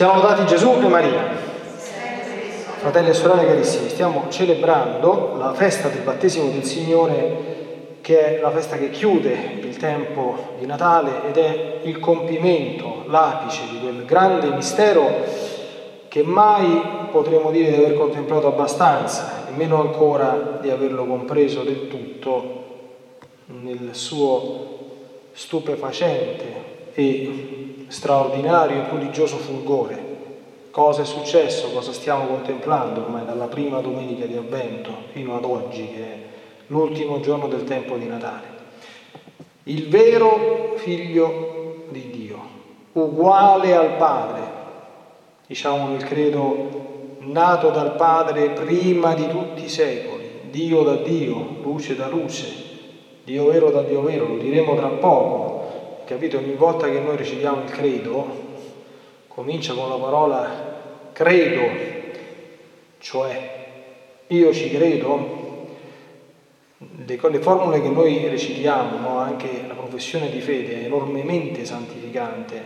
Siamo lodati Gesù e Maria. Fratelli e sorelle carissimi, stiamo celebrando la festa del battesimo del Signore che è la festa che chiude il tempo di Natale ed è il compimento, l'apice di quel grande mistero che mai potremo dire di aver contemplato abbastanza e meno ancora di averlo compreso del tutto nel suo stupefacente e straordinario e prodigioso fulgore. Cosa è successo, cosa stiamo contemplando? Ormai dalla prima domenica di Avvento fino ad oggi, che è l'ultimo giorno del tempo di Natale. Il vero figlio di Dio, uguale al Padre, diciamo nel credo, nato dal Padre prima di tutti i secoli, Dio da Dio, luce da luce, Dio vero da Dio vero, lo diremo tra poco, Capite? Ogni volta che noi recitiamo il credo, comincia con la parola credo, cioè io ci credo, le, le formule che noi recitiamo, no? anche la professione di fede è enormemente santificante,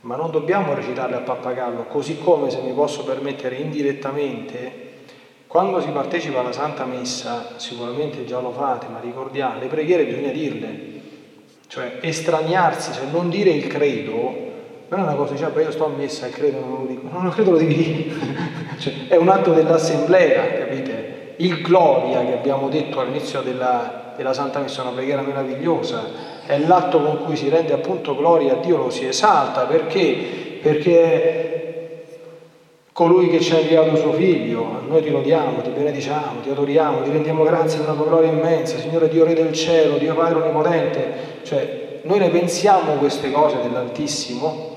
ma non dobbiamo recitarle a pappagallo, così come se mi posso permettere indirettamente, quando si partecipa alla Santa Messa, sicuramente già lo fate, ma ricordiamo, le preghiere bisogna dirle, cioè estraniarsi, cioè non dire il credo, non è una cosa, dice, io sto a messa, il credo non lo dico, non lo credo lo devi dire, cioè, è un atto dell'assemblea, capite? Il gloria che abbiamo detto all'inizio della, della Santa Messa, una preghiera meravigliosa, è l'atto con cui si rende appunto gloria a Dio, lo si esalta, perché? Perché colui che ci ha inviato suo figlio, noi ti lodiamo, ti benediciamo, ti adoriamo, ti rendiamo grazie per una tua gloria immensa, Signore Dio Re del cielo, Dio Padre Onnipotente, cioè, noi ne pensiamo queste cose dell'Altissimo,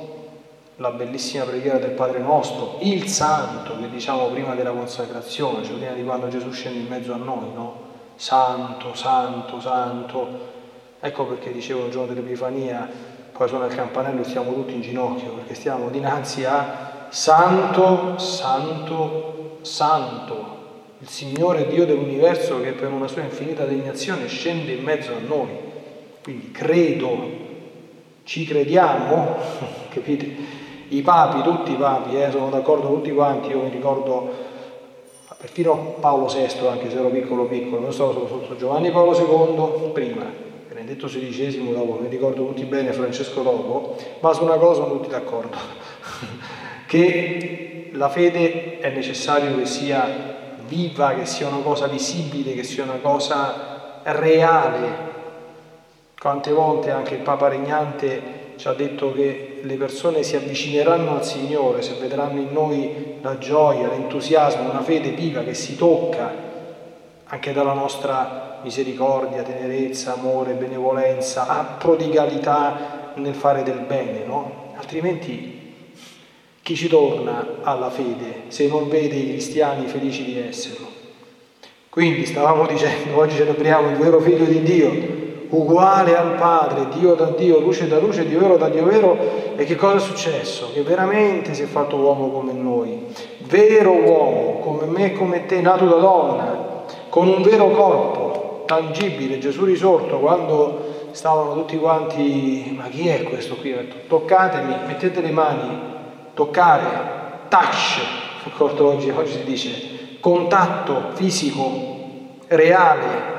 la bellissima preghiera del Padre nostro, il Santo che diciamo prima della consacrazione, cioè prima di quando Gesù scende in mezzo a noi, no? Santo, santo, santo. Ecco perché dicevo il giorno dell'Epifania, poi suona il campanello e stiamo tutti in ginocchio, perché stiamo dinanzi a Santo, Santo, Santo, il Signore Dio dell'universo che per una sua infinita degnazione scende in mezzo a noi. Quindi credo, ci crediamo, capite? I papi, tutti i papi, eh, sono d'accordo tutti quanti, io mi ricordo perfino Paolo VI, anche se ero piccolo piccolo, non so solo sotto Giovanni Paolo II prima, Benedetto XVI dopo, mi ricordo tutti bene Francesco dopo, ma su una cosa sono tutti d'accordo, che la fede è necessario che sia viva, che sia una cosa visibile, che sia una cosa reale, quante volte anche il Papa Regnante ci ha detto che le persone si avvicineranno al Signore se vedranno in noi la gioia, l'entusiasmo, una fede viva che si tocca anche dalla nostra misericordia, tenerezza, amore, benevolenza, prodigalità nel fare del bene, no? Altrimenti chi ci torna alla fede se non vede i cristiani felici di esserlo? Quindi stavamo dicendo, oggi celebriamo il vero figlio di Dio, uguale al Padre, Dio da Dio, luce da luce, Dio vero da Dio vero. E che cosa è successo? Che veramente si è fatto uomo come noi, vero uomo, come me e come te, nato da donna, con un vero corpo, tangibile, Gesù risorto, quando stavano tutti quanti, ma chi è questo qui? Toccatemi, mettete le mani, toccare, touch, oggi, oggi si dice, contatto fisico, reale,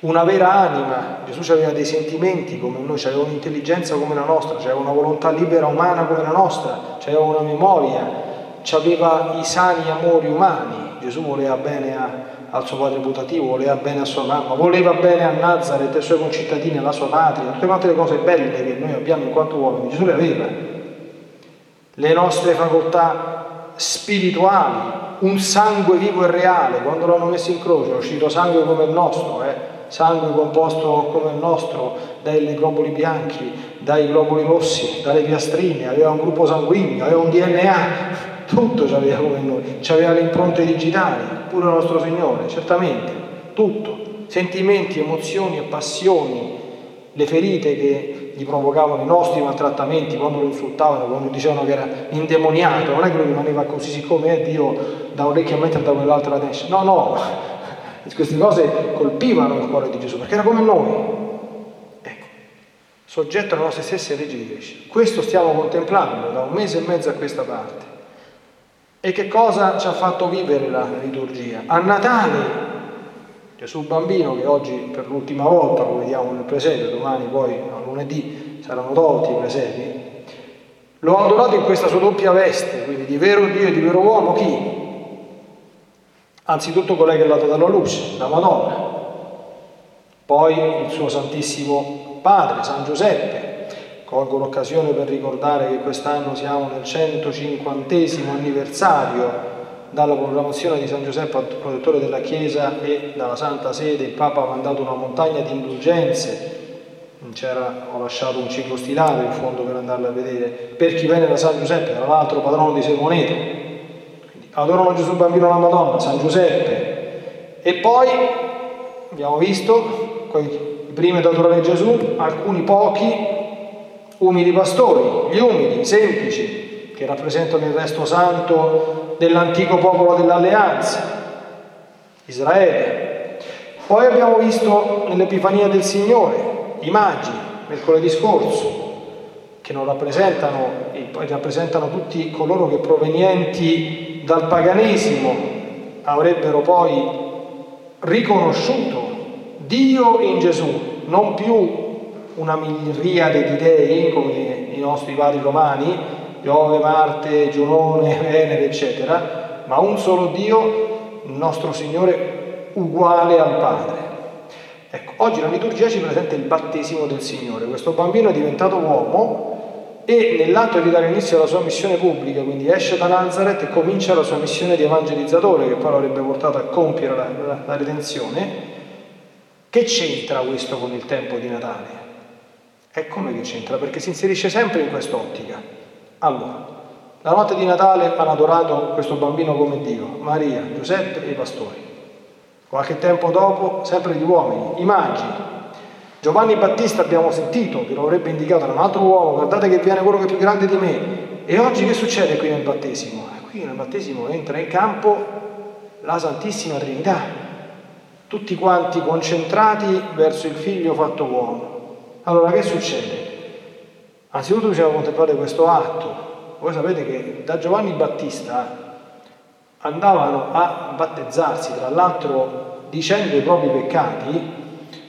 una vera anima, Gesù aveva dei sentimenti come noi, aveva un'intelligenza come la nostra, aveva una volontà libera umana come la nostra, aveva una memoria, aveva i sani amori umani, Gesù voleva bene a, al suo padre putativo, voleva bene a sua mamma, voleva bene a Nazareth, ai suoi concittadini, alla sua patria, tutte quante le cose belle che noi abbiamo in quanto uomini, Gesù le aveva. Le nostre facoltà spirituali, un sangue vivo e reale, quando l'hanno messo in croce, è uscito sangue come il nostro, eh? sangue composto come il nostro dai globuli bianchi, dai globuli rossi, dalle piastrine, aveva un gruppo sanguigno, aveva un DNA, tutto c'aveva come noi, c'aveva le impronte digitali, pure il nostro Signore, certamente, tutto, sentimenti, emozioni e passioni, le ferite che gli provocavano i nostri maltrattamenti quando lo insultavano, quando dicevano che era indemoniato, non è che lui rimaneva così, siccome è Dio da orecchia a mettere da quell'altra a destra, no, no, queste cose colpivano il cuore di Gesù perché era come noi. Ecco, soggetto alle nostre stesse leggi di crescita. Questo stiamo contemplando da un mese e mezzo a questa parte. E che cosa ci ha fatto vivere la liturgia? A Natale Gesù bambino che oggi per l'ultima volta lo vediamo nel presepe, domani poi a lunedì saranno tolti i presepi, lo ha adorato in questa sua doppia veste, quindi di vero Dio e di vero uomo chi? Anzitutto colei che l'ha dato alla luce, la Madonna, poi il suo Santissimo Padre, San Giuseppe. Colgo l'occasione per ricordare che quest'anno siamo nel 150 anniversario dalla proclamazione di San Giuseppe protettore della Chiesa e dalla Santa Sede il Papa ha mandato una montagna di indulgenze, C'era, ho lasciato un ciclo stilare in fondo per andarlo a vedere, per chi viene da San Giuseppe, tra l'altro patrono di Sermonete, adorano Gesù Bambino la Madonna, San Giuseppe, e poi abbiamo visto, i primi ad adorare Gesù, alcuni pochi umili pastori, gli umili, semplici, che rappresentano il resto santo dell'antico popolo dell'alleanza, Israele. Poi abbiamo visto nell'Epifania del Signore i magi, mercoledì scorso, che non rappresentano, rappresentano tutti coloro che provenienti dal paganesimo avrebbero poi riconosciuto Dio in Gesù, non più una miriade di dei come i nostri vari romani, Giove, Marte, Giunone, Venere, eccetera, ma un solo Dio, nostro Signore, uguale al Padre. Ecco, oggi la liturgia ci presenta il battesimo del Signore. Questo bambino è diventato uomo e nell'atto di dare inizio alla sua missione pubblica, quindi esce da Nazareth e comincia la sua missione di evangelizzatore che poi lo avrebbe portato a compiere la, la, la redenzione. Che c'entra questo con il tempo di Natale? E come che c'entra? Perché si inserisce sempre in quest'ottica. Allora, la notte di Natale hanno adorato questo bambino come Dio, Maria, Giuseppe e i pastori. Qualche tempo dopo, sempre gli uomini, i magi. Giovanni Battista abbiamo sentito che lo avrebbe indicato era un altro uomo, guardate che viene quello che è più grande di me. E oggi che succede qui nel battesimo? Eh, qui nel battesimo entra in campo la Santissima Trinità, tutti quanti concentrati verso il figlio fatto uomo. Allora che succede? Anzitutto bisogna contemplare questo atto. Voi sapete che da Giovanni Battista andavano a battezzarsi, tra l'altro dicendo i propri peccati.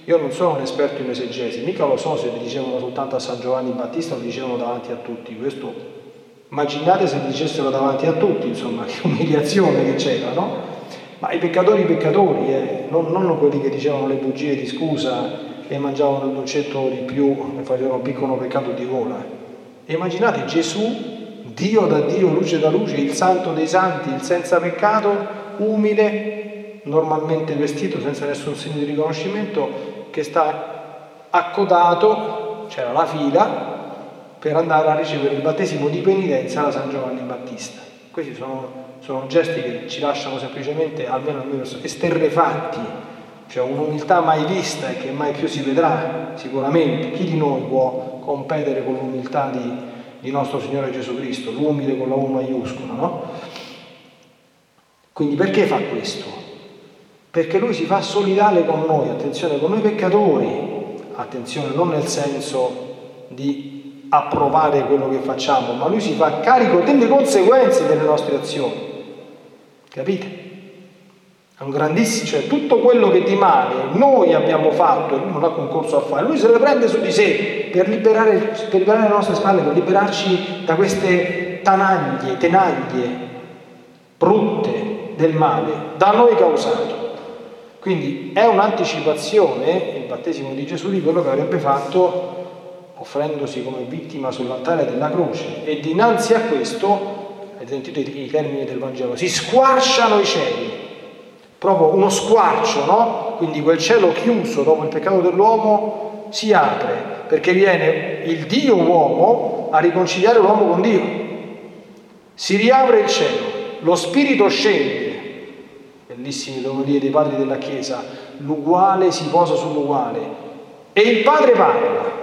Io non sono un esperto in esegesi, mica lo so se li dicevano soltanto a San Giovanni Battista o li dicevano davanti a tutti. Questo immaginate se li dicessero davanti a tutti, insomma, che umiliazione che c'era, no? Ma i peccatori, i peccatori, eh, non, non quelli che dicevano le bugie di scusa e mangiavano il dolcetto di più e facevano un piccolo peccato di gola. Immaginate Gesù, Dio da Dio, luce da luce, il santo dei santi, il senza peccato, umile, normalmente vestito, senza nessun segno di riconoscimento, che sta accodato, c'era la fila, per andare a ricevere il battesimo di penitenza da San Giovanni Battista. Questi sono, sono gesti che ci lasciano semplicemente, almeno a me, esterrefatti cioè un'umiltà mai vista e che mai più si vedrà sicuramente. Chi di noi può competere con l'umiltà di, di nostro Signore Gesù Cristo, l'umile con la U maiuscola, no? Quindi perché fa questo? Perché lui si fa solidale con noi, attenzione, con noi peccatori, attenzione, non nel senso di approvare quello che facciamo, ma lui si fa carico delle conseguenze delle nostre azioni. Capite? È un grandissimo, cioè tutto quello che di male noi abbiamo fatto e lui non ha concorso a fare, lui se le prende su di sé per liberare, per liberare le nostre spalle, per liberarci da queste tanaglie, tenaglie brutte del male, da noi causato. Quindi è un'anticipazione, il battesimo di Gesù, di quello che avrebbe fatto offrendosi come vittima sull'altare della croce. E dinanzi a questo, avete sentito i termini del Vangelo, si squarciano i cieli proprio uno squarcio, no? Quindi quel cielo chiuso dopo il peccato dell'uomo si apre perché viene il Dio uomo a riconciliare l'uomo con Dio. Si riapre il cielo, lo Spirito scende, bellissimi teorie dei padri della Chiesa, l'uguale si posa sull'uguale e il Padre parla.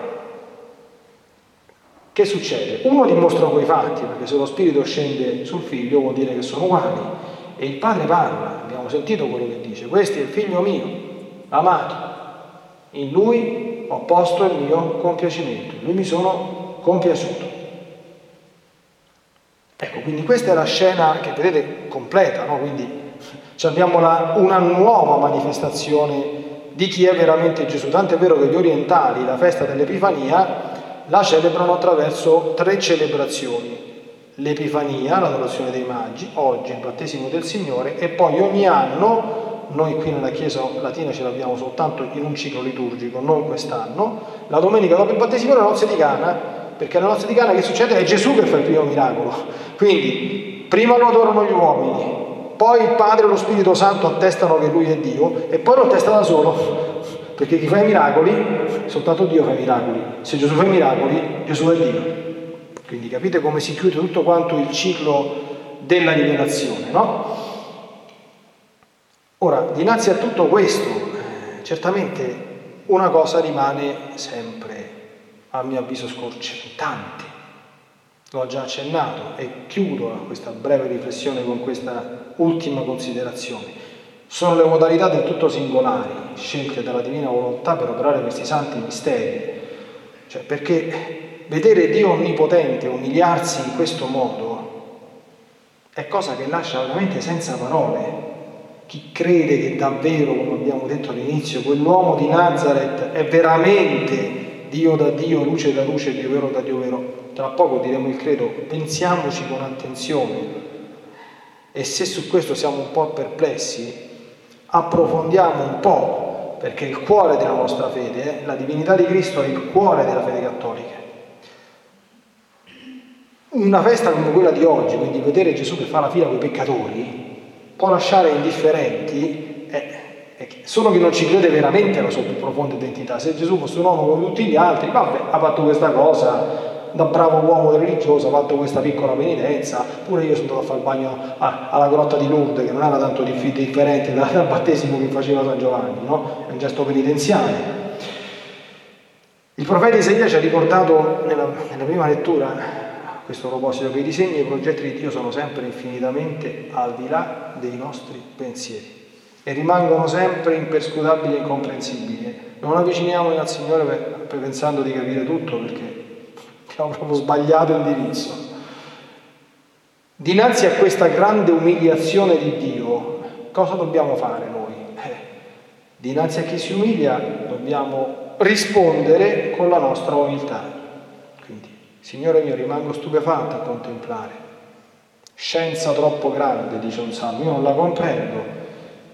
Che succede? Uno dimostra quei fatti, perché se lo Spirito scende sul figlio vuol dire che sono uguali e il padre parla, abbiamo sentito quello che dice, questo è il figlio mio, amato, in lui ho posto il mio compiacimento, lui mi sono compiaciuto. Ecco, quindi questa è la scena che vedete completa, no? quindi abbiamo la, una nuova manifestazione di chi è veramente Gesù. Tanto è vero che gli orientali, la festa dell'Epifania, la celebrano attraverso tre celebrazioni. L'Epifania, l'adorazione dei Magi, oggi il battesimo del Signore e poi ogni anno, noi qui nella Chiesa Latina ce l'abbiamo soltanto in un ciclo liturgico, non quest'anno, la domenica dopo il battesimo è la nozze di Cana, perché la nozze di Cana che succede? È Gesù che fa il primo miracolo. Quindi prima lo adorano gli uomini, poi il Padre e lo Spirito Santo attestano che Lui è Dio e poi lo attesta da solo, perché chi fa i miracoli, soltanto Dio fa i miracoli. Se Gesù fa i miracoli, Gesù è Dio. Quindi capite come si chiude tutto quanto il ciclo della rivelazione, no? Ora, dinanzi a tutto questo, certamente una cosa rimane sempre, a mio avviso, scorciante l'ho già accennato e chiudo questa breve riflessione con questa ultima considerazione. Sono le modalità del tutto singolari scelte dalla divina volontà per operare questi santi misteri. Cioè, perché vedere Dio onnipotente umiliarsi in questo modo è cosa che lascia veramente senza parole. Chi crede che davvero, come abbiamo detto all'inizio, quell'uomo di Nazareth è veramente Dio da Dio, luce da luce, Dio vero da Dio vero, tra poco diremo il credo, pensiamoci con attenzione e se su questo siamo un po' perplessi, approfondiamo un po', perché il cuore della nostra fede, eh, la divinità di Cristo è il cuore della fede cattolica. Una festa come quella di oggi, quindi vedere Gesù che fa la fila con i peccatori, può lasciare indifferenti eh, solo chi non ci crede veramente alla sua più profonda identità. Se Gesù fosse un uomo come tutti gli altri, vabbè, ha fatto questa cosa, da bravo uomo religioso ha fatto questa piccola penitenza, pure io sono andato a fare il bagno alla grotta di Lourdes, che non era tanto differente dal, dal battesimo che faceva San Giovanni, no? È un gesto penitenziale. Il profeta Isaia ci ha ricordato nella, nella prima lettura a questo proposito che i disegni e i progetti di Dio sono sempre infinitamente al di là dei nostri pensieri e rimangono sempre imperscrutabili e incomprensibili. Non avviciniamoci al Signore pensando di capire tutto perché abbiamo proprio sbagliato indirizzo. Dinanzi a questa grande umiliazione di Dio, cosa dobbiamo fare noi? Eh, dinanzi a chi si umilia dobbiamo rispondere con la nostra umiltà. Signore mio, rimango stupefatto a contemplare. Scienza troppo grande, dice un salmo, io non la comprendo.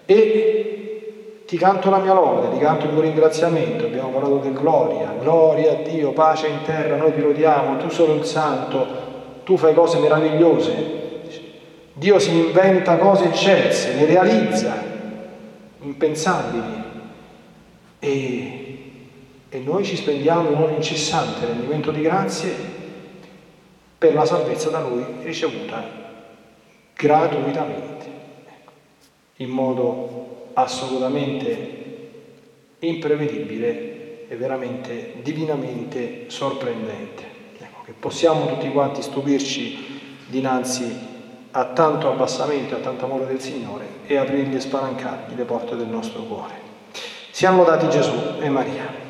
E ti canto la mia lode, ti canto il mio ringraziamento, abbiamo parlato di gloria, gloria a Dio, pace in terra, noi ti lodiamo, tu sei il santo, tu fai cose meravigliose. Dio si inventa cose eccelse, le realizza, impensabili. E, e noi ci spendiamo in un incessante rendimento di grazie per la salvezza da Lui ricevuta gratuitamente, in modo assolutamente imprevedibile e veramente divinamente sorprendente. Ecco, che possiamo tutti quanti stupirci dinanzi a tanto abbassamento, a tanto amore del Signore e aprirgli e spalancargli le porte del nostro cuore. Siamo dati Gesù e Maria.